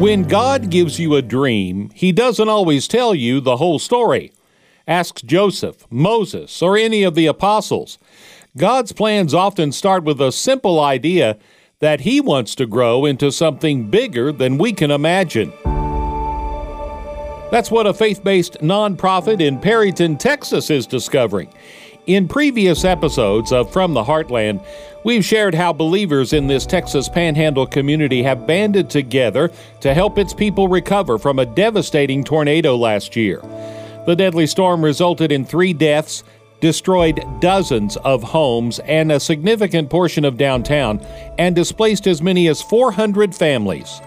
When God gives you a dream, He doesn't always tell you the whole story. Ask Joseph, Moses, or any of the apostles. God's plans often start with a simple idea that He wants to grow into something bigger than we can imagine. That's what a faith based nonprofit in Perryton, Texas is discovering. In previous episodes of From the Heartland, we've shared how believers in this Texas Panhandle community have banded together to help its people recover from a devastating tornado last year. The deadly storm resulted in three deaths, destroyed dozens of homes and a significant portion of downtown, and displaced as many as 400 families.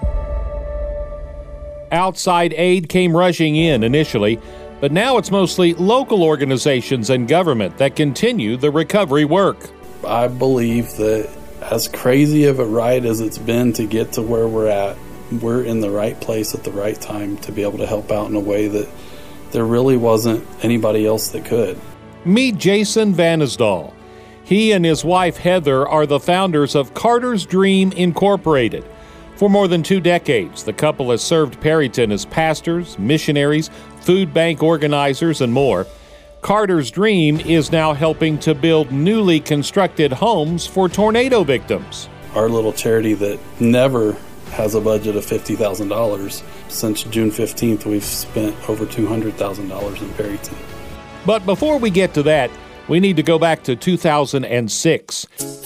Outside aid came rushing in initially, but now it's mostly local organizations and government that continue the recovery work. I believe that as crazy of a ride as it's been to get to where we're at, we're in the right place at the right time to be able to help out in a way that there really wasn't anybody else that could. Meet Jason Vanisdahl. He and his wife Heather are the founders of Karter's Dream Incorporated. For more than two decades, the couple has served Perryton as pastors, missionaries, food bank organizers, and more. Karter's Dream is now helping to build newly constructed homes for tornado victims. Our little charity that never has a budget of $50,000. Since June 15th, we've spent over $200,000 in Perryton. But before we get to that, we need to go back to 2006.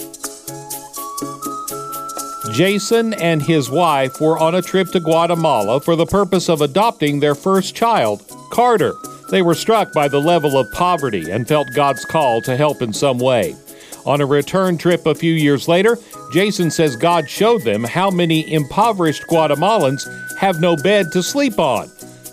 Jason and his wife were on a trip to Guatemala for the purpose of adopting their first child, Karter. They were struck by the level of poverty and felt God's call to help in some way. On a return trip a few years later, Jason says God showed them how many impoverished Guatemalans have no bed to sleep on.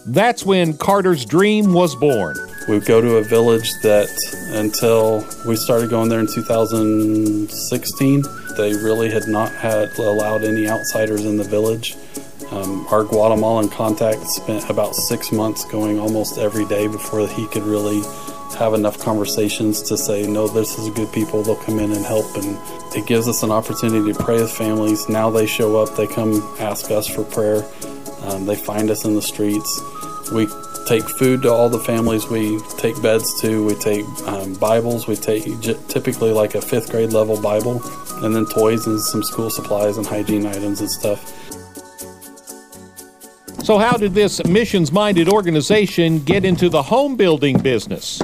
That's when Karter's dream was born. We would go to a village that until we started going there in 2016, they really had not had allowed any outsiders in the village. Um, our Guatemalan contact spent about six months going almost every day before he could really have enough conversations to say, no, this is good people. They'll come in and help. And it gives us an opportunity to pray with families. Now they show up, they come ask us for prayer. Um, they find us in the streets. We take food to all the families we take beds to. We take um, Bibles. We take typically like a fifth grade level Bible, and then toys and some school supplies and hygiene items and stuff. So, how did this missions minded organization get into the home building business?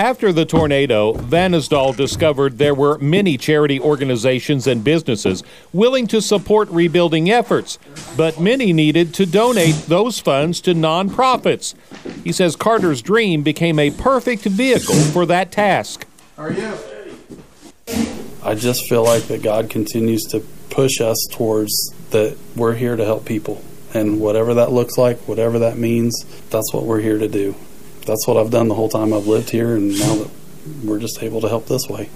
After the tornado, Vanisdahl discovered there were many charity organizations and businesses willing to support rebuilding efforts, but many needed to donate those funds to nonprofits. He says Karter's Dream became a perfect vehicle for that task. How are you? I just feel like that God continues to push us towards that we're here to help people. And whatever that looks like, whatever that means, that's what we're here to do that's what I've done the whole time I've lived here, and now that we're just able to help this way.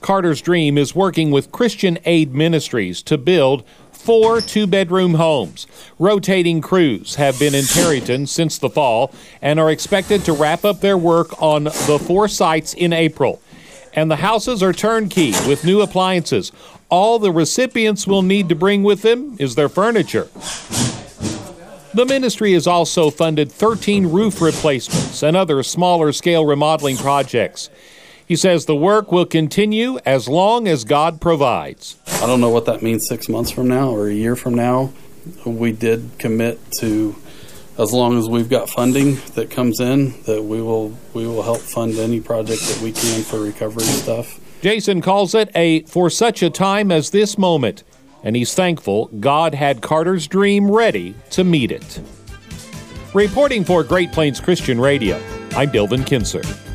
Karter's Dream is working with Christian Aid Ministries to build four two bedroom homes. Rotating crews have been in Perryton since the fall and are expected to wrap up their work on the four sites in April. And the houses are turnkey with new appliances. All the recipients will need to bring with them is their furniture. The ministry has also funded 13 roof replacements and other smaller scale remodeling projects. He says the work will continue as long as God provides. I don't know what that means six months from now or a year from now. We did commit to, as long as we've got funding that comes in, that we will we will help fund any project that we can for recovery stuff. Jason calls it a for such a time as this moment and he's thankful God had Karter's dream ready to meet it. Reporting for Great Plains Christian Radio, I'm Delvin Kinser.